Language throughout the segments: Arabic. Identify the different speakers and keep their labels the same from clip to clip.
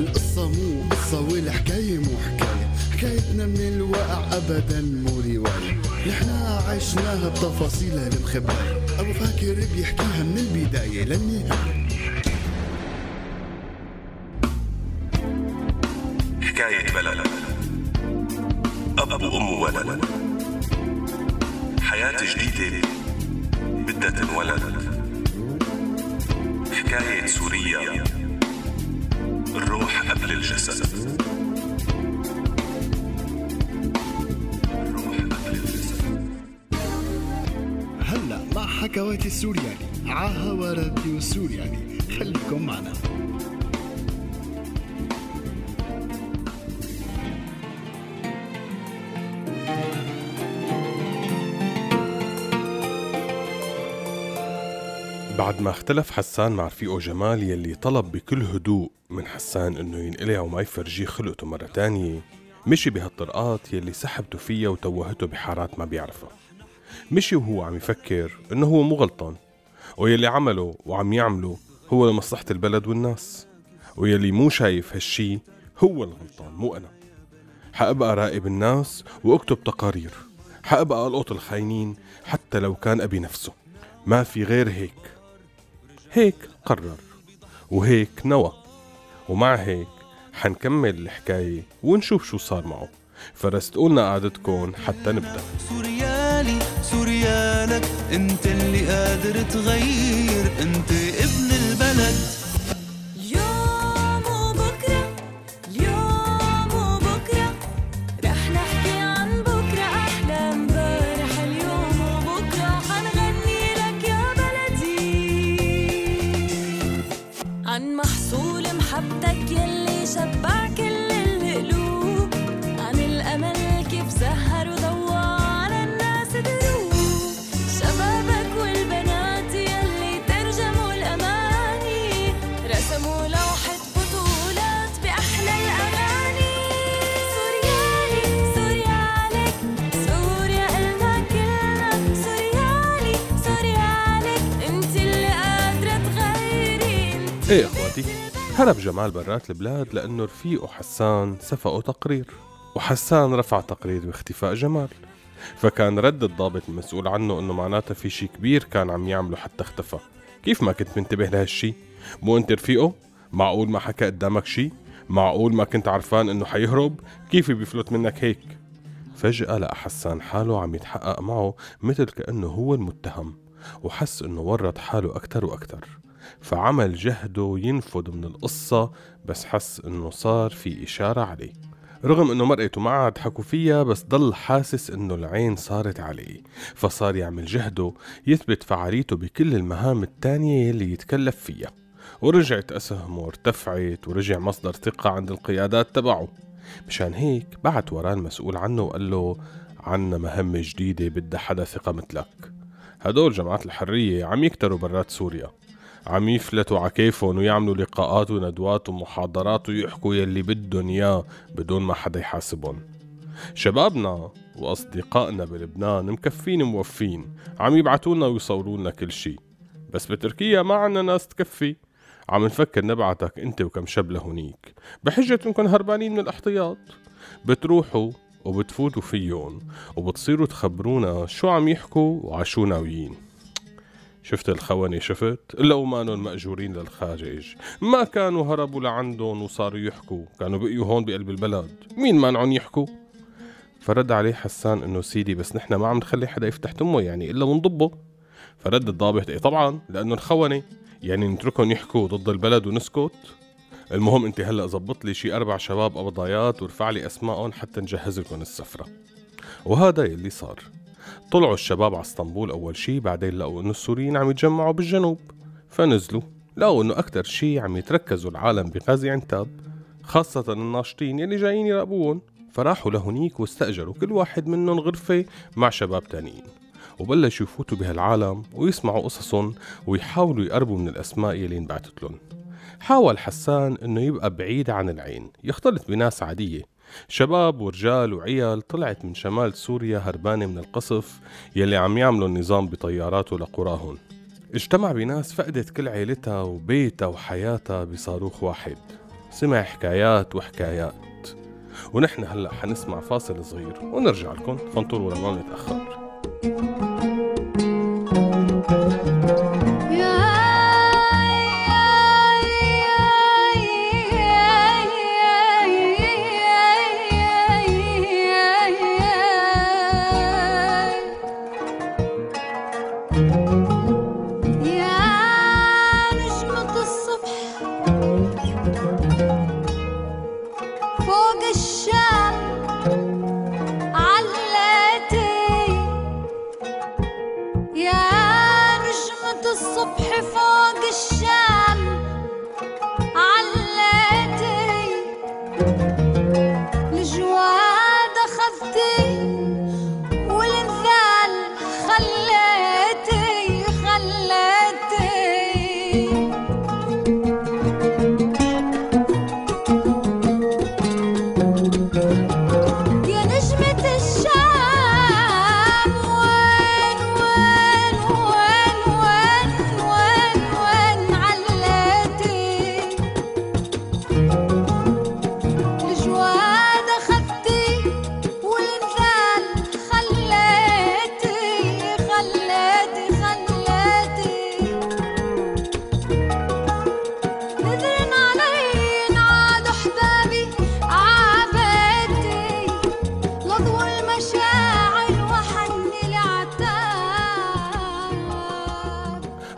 Speaker 1: القصة مو قصة والحكاية مو حكاية. حكايتنا من الواقع أبدا مو رواية. نحنا عشناها بتفاصيلها المخبأة أبو فاكر بيحكيها من البداية للنهاية.
Speaker 2: حكاية بلد. أب وأم وولد حياة جديدة بدها تنولد. حكاية سوريا الروح قبل الجسد. الروح قبل الجسد.
Speaker 1: هلا مع حكواتي السورياني عاها راديو سورياني خليكم معنا.
Speaker 3: بعد ما اختلف حسان مع رفيقه جمال يلي طلب بكل هدوء من حسان إنه ينقلع وما يفرجيه خلقته مرة تانية مشي بهالطرقات يلي سحبته فيها وتوهته بحارات ما بيعرفها. مشي وهو عم يفكر إنه هو مو غلطان ويلي عمله وعم يعمله هو لمصلحة البلد والناس ويلي مو شايف هالشي هو الغلطان مو أنا. حأبقى راقب الناس وأكتب تقارير حأبقى ألقط الخاينين حتى لو كان أبي نفسه. ما في غير هيك. هيك قرر. وهيك نوى. ومع هيك حنكمل الحكاية ونشوف شو صار معه. فرستقولنا قعدتكم حتى نبدأ.
Speaker 4: سوريالي سوريالك انت اللي قادر تغير. انت ابن
Speaker 3: إيه إخواتي؟ هرب جمال برات البلاد لأنه رفيقه حسان سفقوا تقرير وحسان رفع تقرير باختفاء جمال. فكان رد الضابط المسؤول عنه إنه معناتها في شي كبير كان عم يعمله حتى اختفى. كيف ما كنت منتبه لهالشي؟ مو أنت رفيقه؟ معقول ما حكى قدامك شي؟ معقول ما كنت عرفان إنه حيهرب؟ كيف بيفلت منك هيك؟ فجأة لقى حسان حاله عم يتحقق معه مثل كأنه هو المتهم وحس إنه ورط حاله أكتر وأكتر. فعمل جهده ينفذ من القصة بس حس إنه صار في إشارة عليه. رغم إنه مرقته ما عاد حكوا فيها بس ضل حاسس إنه العين صارت عليه. فصار يعمل جهده يثبت فعاليته بكل المهام التانية يلي يتكلف فيها. ورجعت أسهمه ارتفعت ورجع مصدر ثقة عند القيادات تبعه. مشان هيك بعت وراه المسؤول عنه وقال له عنا مهمة جديدة بدها حدا ثقة مثلك. هدول جماعات الحرية عم يكتروا برات سوريا. عم يفلتوا على كيفهم ويعملوا لقاءات وندوات ومحاضرات ويحكوا يلي بدهم إياه بدون ما حدا يحاسبهم. شبابنا وأصدقائنا بلبنان مكفين موفين عم يبعتونا ويصوروا لنا كل شي. بس بتركيا ما عنا ناس تكفي. عم نفكر نبعتك أنت وكم شب لهونيك بحجة انكم هربانين من الاحتياط. بتروحوا وبتفوتوا فيهم وبتصيروا تخبرونا شو عم يحكوا وعشو ناويين. شفت الخونة شفت؟ إلا ومانن مأجورين للخارج. ما كانوا هربوا لعندهم وصاروا يحكوا. كانوا بقيوا هون بقلب البلد. مين مانعهم يحكوا؟ فرد عليه حسان إنه سيدي بس نحن ما عم نخلي حدا يفتح تمه يعني إلا ونضبه. فرد الضابط إيه طبعا لأنه الخونة يعني نتركهم يحكوا ضد البلد ونسكت. المهم أنت هلأ زبط لي شي أربع شباب قبضايات وارفع لي اسمائهم حتى نجهز لكم السفرة. وهذا يلي صار. طلعوا الشباب على اسطنبول أول شي بعدين لقوا إنه السوريين عم يتجمعوا بالجنوب. فنزلوا لقوا إنه أكثر شي عم يتركزوا العالم بغازي عنتاب خاصة الناشطين يلي جايين يراقبوهم. فراحوا لهونيك واستأجروا كل واحد منهم غرفة مع شباب تانيين. وبلشوا يفوتوا بهالعالم ويسمعوا قصصهم ويحاولوا يقربوا من الأسماء يلي انبعتت لهم. حاول حسان إنه يبقى بعيد عن العين يختلط بناس عادية. شباب ورجال وعيال طلعت من شمال سوريا هربانة من القصف يلي عم يعملوا النظام بطياراته لقراهن اجتمع بناس فقدت كل عيلتها وبيتها وحياتها بصاروخ واحد. سمع حكايات وحكايات. ونحن هلأ حنسمع فاصل صغير ونرجع لكم. فانطروا لما نتأخر.
Speaker 5: يا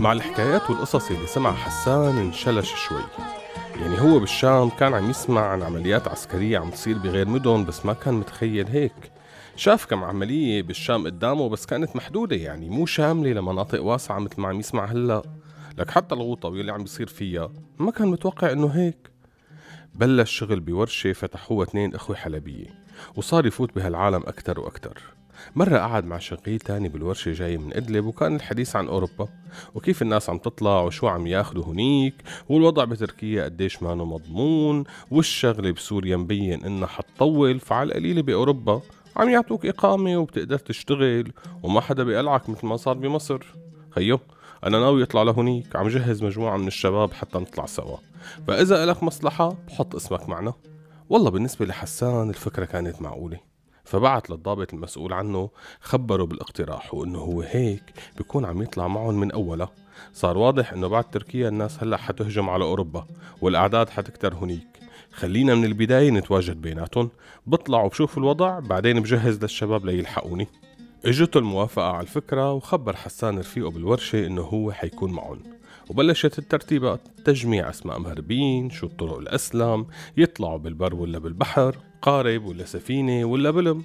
Speaker 3: مع الحكايات والقصص اللي سمع حسان انشلش شوي. يعني هو بالشام كان عم يسمع عن عمليات عسكرية عم تصير بغير مدن بس ما كان متخيل هيك. شاف كم عملية بالشام قدامه بس كانت محدودة يعني مو شاملة لمناطق واسعة مثل ما عم يسمع هلأ. لك حتى الغوطة واللي عم بيصير فيها ما كان متوقع إنه هيك. بلش شغل بورشة فتحوها اثنين إخوة حلبية وصار يفوت بهالعالم أكتر وأكتر. مرة قعد مع شقيق تاني بالورشة جاي من إدلب وكان الحديث عن أوروبا وكيف الناس عم تطلع وشو عم ياخدوا هنيك والوضع بتركيا قديش مانو مضمون والشغلة بسوريا مبين إنها حتطول فعلى القليلة بأوروبا عم يعطوك إقامة وبتقدر تشتغل وما حدا بيقلعك مثل ما صار بمصر. خيو أنا ناوي أطلع لهونيك عم جهز مجموعة من الشباب حتى نطلع سوا. فإذا إلك مصلحة بحط اسمك معنا. والله بالنسبة لحسان الفكرة كانت معقولة. فبعت للضابط المسؤول عنه خبره بالاقتراح وإنه هو هيك بيكون عم يطلع معهم من اولها صار واضح إنه بعد تركيا الناس هلأ حتهجم على أوروبا والأعداد حتكتر هنيك. خلينا من البداية نتواجد بيناتهم بطلع وبشوف الوضع بعدين بجهز للشباب ليلحقوني. اجته الموافقة على الفكرة وخبر حسان رفيقه بالورشة إنه هو حيكون معهم. وبلشت الترتيبات تجميع أسماء مهربين شو الطرق الأسلم يطلعوا بالبر ولا بالبحر. قارب ولا سفينة ولا بلم.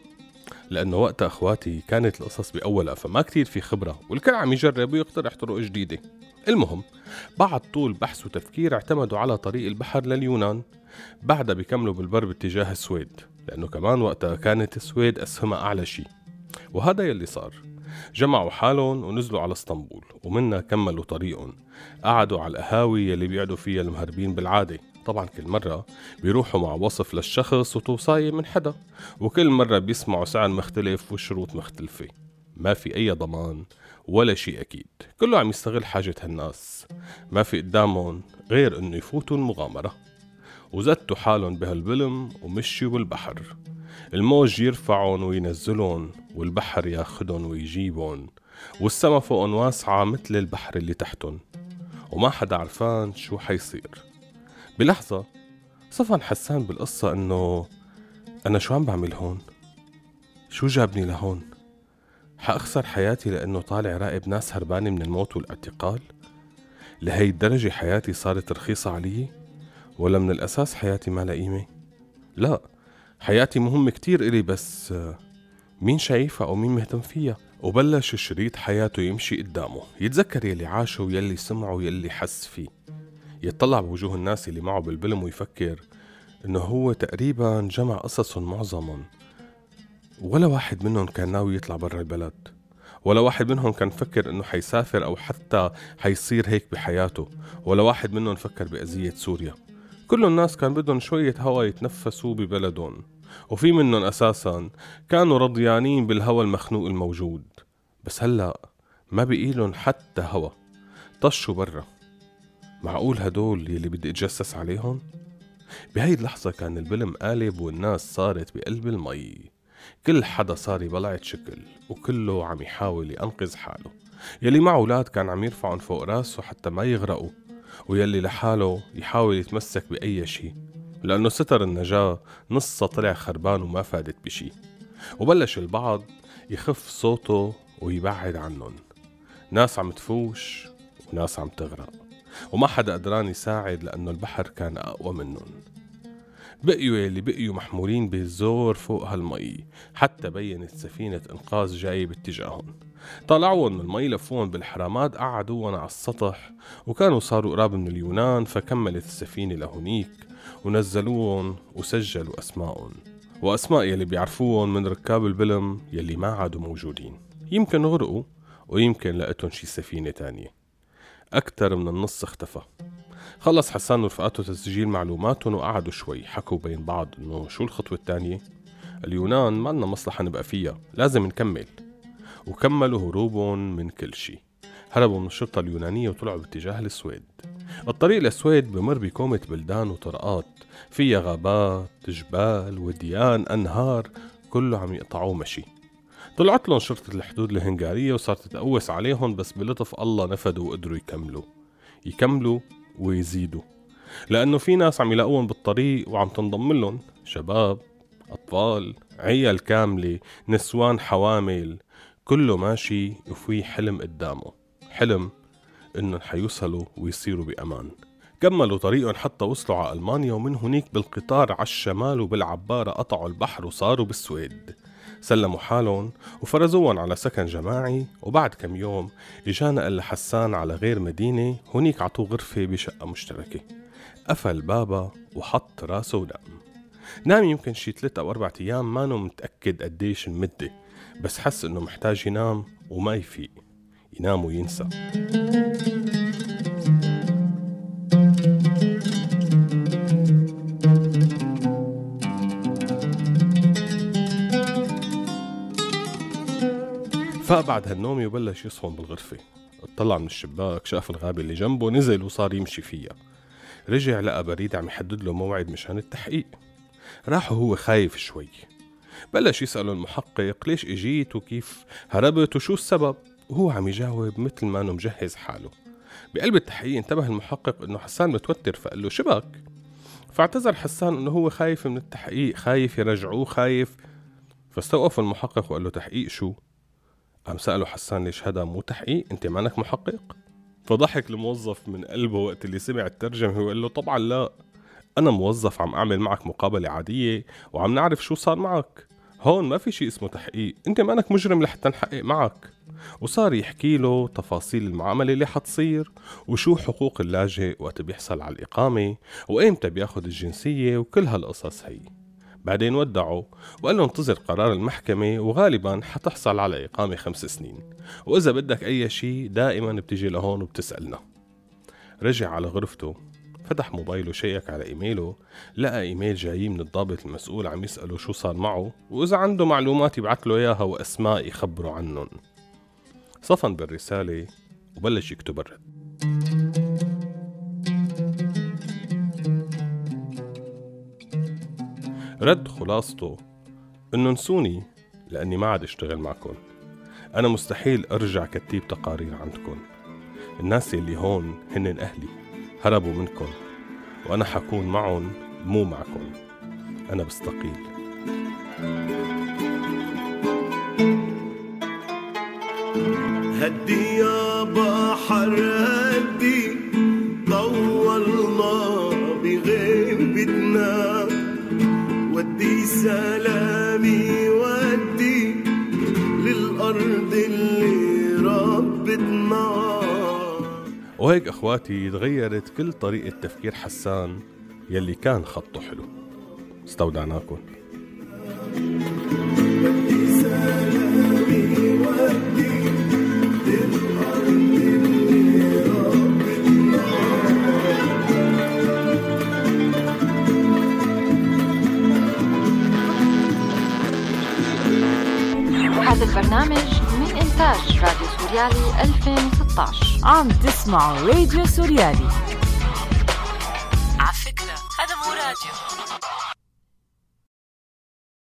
Speaker 3: لأنه وقتها أخواتي كانت القصص بأولها فما كتير في خبرة والكل عم يجرب ويقترح طرق جديدة. المهم بعد طول بحث وتفكير اعتمدوا على طريق البحر لليونان. بعدها بيكملوا بالبر باتجاه السويد لأنه كمان وقتها كانت السويد أسهمها أعلى شي وهذا يلي صار. جمعوا حالهم ونزلوا على اسطنبول ومنها كملوا طريقهم. قعدوا على القهاوي يلي بيقعدوا فيها المهربين بالعادة. طبعا كل مرة بيروحوا مع وصف للشخص وتوصاية من حدا وكل مرة بيسمعوا سعر مختلف وشروط مختلفة. ما في أي ضمان ولا شيء أكيد. كله عم يستغل حاجة هالناس. ما في قدامهم غير إنه يفوتوا المغامرة. وزتوا حالهم بهالبلم ومشيوا بالبحر. الموج يرفعهم وينزلهم والبحر ياخدهم ويجيبهم والسما فوقهم واسعة مثل البحر اللي تحتهم. وما حدا عرفان شو حيصير. بلحظة صفن حسان بالقصة إنه أنا شو عم بعمل هون؟ شو جابني لهون؟ حأخسر حياتي لأنه طالع راقب ناس هربانة من الموت والاعتقال؟ لهي الدرجة حياتي صارت رخيصة علي؟ ولا من الأساس حياتي ما قيمة؟ لا حياتي مهمة كتير إلي بس مين شايفها أو مين مهتم فيها وبلش شريط حياته يمشي قدامه يتذكر يلي عاشه ويلي سمعه ويلي حس فيه يطلع بوجوه الناس اللي معه بالبلم ويفكر إنه هو تقريبا جمع قصصهم معظمهم ولا واحد منهم كان ناوي يطلع برا البلد. ولا واحد منهم كان فكر إنه حيسافر أو حتى حيصير هيك بحياته. ولا واحد منهم فكر بأذية سوريا. كل الناس كان بدهم شوية هوا يتنفسوا ببلدهم. وفي منهم أساسا كانوا رضيانين بالهوى المخنوق الموجود. بس هلأ ما بقيلن حتى هوا. طشوا برا. معقول هدول يلي بدي أتجسس عليهم؟ بهاي اللحظة كان البلم قالب والناس صارت بقلب المي. كل حدا صار يبلعت شكل وكله عم يحاول ينقذ حاله. يلي معه أولاد كان عم يرفعن فوق راسه حتى ما يغرقوا ويلي لحاله يحاول يتمسك بأي شي. لأنه ستر النجاة نصها طلع خربان وما فادت بشي. وبلش البعض يخف صوته ويبعد عنهم. ناس عم تفوش وناس عم تغرق. وما حدا قدران يساعد لأنه البحر كان أقوى منهم. بقيوا يلي بقيوا محمولين بالزور فوق هالمي حتى بينت سفينة إنقاذ جاي باتجاههم. طلعوهم من المي لفوهم بالحرامات قعدوهم على السطح وكانوا صاروا قراب من اليونان فكملت السفينة لهونيك ونزلوهم وسجلوا أسمائهم وأسماء يلي بيعرفوهم من ركاب البلم يلي ما عادوا موجودين. يمكن غرقوا ويمكن لقيتهم شي سفينة تانية. أكتر من النص اختفى. خلص حسان ورفقاته تسجيل معلوماتهم وقعدوا شوي. حكوا بين بعض إنه شو الخطوة الثانية؟ اليونان ما لنا مصلحة نبقى فيها لازم نكمل. وكملوا هروبهم من كل شي هربوا من الشرطة اليونانية وطلعوا باتجاه السويد. الطريق للسويد بمر بكومة بلدان وطرقات. فيها غابات جبال وديان أنهار كله عم يقطعوه مشي. طلعت لهم شرطة الحدود الهنغارية وصارت تقوس عليهم بس بلطف الله نفدوا وقدروا يكملوا. يكملوا ويزيدوا. لأنه في ناس عم يلاقوهم بالطريق وعم تنضم لهم. شباب أطفال عيال كاملة نسوان حوامل. كله ماشي وفي حلم قدامه. حلم إنهم حيوصلوا ويصيروا بأمان. كملوا طريقهم حتى وصلوا على ألمانيا ومن هنيك بالقطار على الشمال وبالعبارة قطعوا البحر وصاروا بالسويد. سلموا حالهم وفرزوهم على سكن جماعي وبعد كم يوم إجانا قال حسان على غير مدينة هنيك عطوه غرفة بشقة مشتركة. قفل بابا وحط راسه ونام نام يمكن شي ثلاثة أو أربعة أيام مانو متأكد قديش المدة بس حس إنه محتاج ينام وما يفيق. ينام وينسى. فاق بعد هالنوم وبلش يصفن بالغرفة. اطلع من الشباك شاف الغابة اللي جنبه نزل وصار يمشي فيها. رجع لقى بريد عم يحدد له موعد مشان التحقيق. راح وهو خايف شوي. بلش يسأله المحقق ليش إجيت وكيف هربت وشو السبب؟ وهو عم يجاوب مثل ما إنه مجهز حاله. بقلب التحقيق انتبه المحقق إنه حسان متوتر فقال له شبك فاعتذر حسان إنه هو خايف من التحقيق خايف يرجعوه خايف. فاستوقف المحقق وقال له تحقيق شو؟ قام سأله حسان ليش هذا مو تحقيق؟ أنت مانك محقق؟ فضحك الموظف من قلبه وقت اللي سمع الترجمة وقال له طبعا لا. أنا موظف عم أعمل معك مقابلة عادية وعم نعرف شو صار معك. هون ما في شيء اسمه تحقيق. أنت مانك مجرم لحتى نحقق معك. وصار يحكي له تفاصيل المعاملة اللي حتصير وشو حقوق اللاجئ وقت بيحصل على الإقامة وإمتى بياخد الجنسية وكل هالقصص هي. بعدين ودعه وقال له انتظر قرار المحكمة وغالبا حتحصل على إقامة خمس سنين. وإذا بدك أي شيء دائما بتجي لهون وبتسألنا. رجع على غرفته فتح موبايله شيك على إيميله لقى إيميل جاي من الضابط المسؤول عم يسأله شو صار معه وإذا عنده معلومات يبعث له إياها وأسماء يخبره عنهم. صفن بالرسالة وبلش يكتب الرد. رد خلاصته إنه نسوني لأني ما عاد أشتغل معكم. أنا مستحيل أرجع كتيب تقارير عندكم. الناس اللي هون هن أهلي هربوا منكم وأنا حكون معهم مو معكم. أنا بستقيل.
Speaker 6: هدي يا بحر سلامي ودي للأرض اللي ربتنا
Speaker 3: وهيك أخواتي تغيرت كل طريقة تفكير حسان يلي كان خطه حلو. استودعناكم.
Speaker 7: 2016
Speaker 8: عم تسمعوا راديو سوريالي.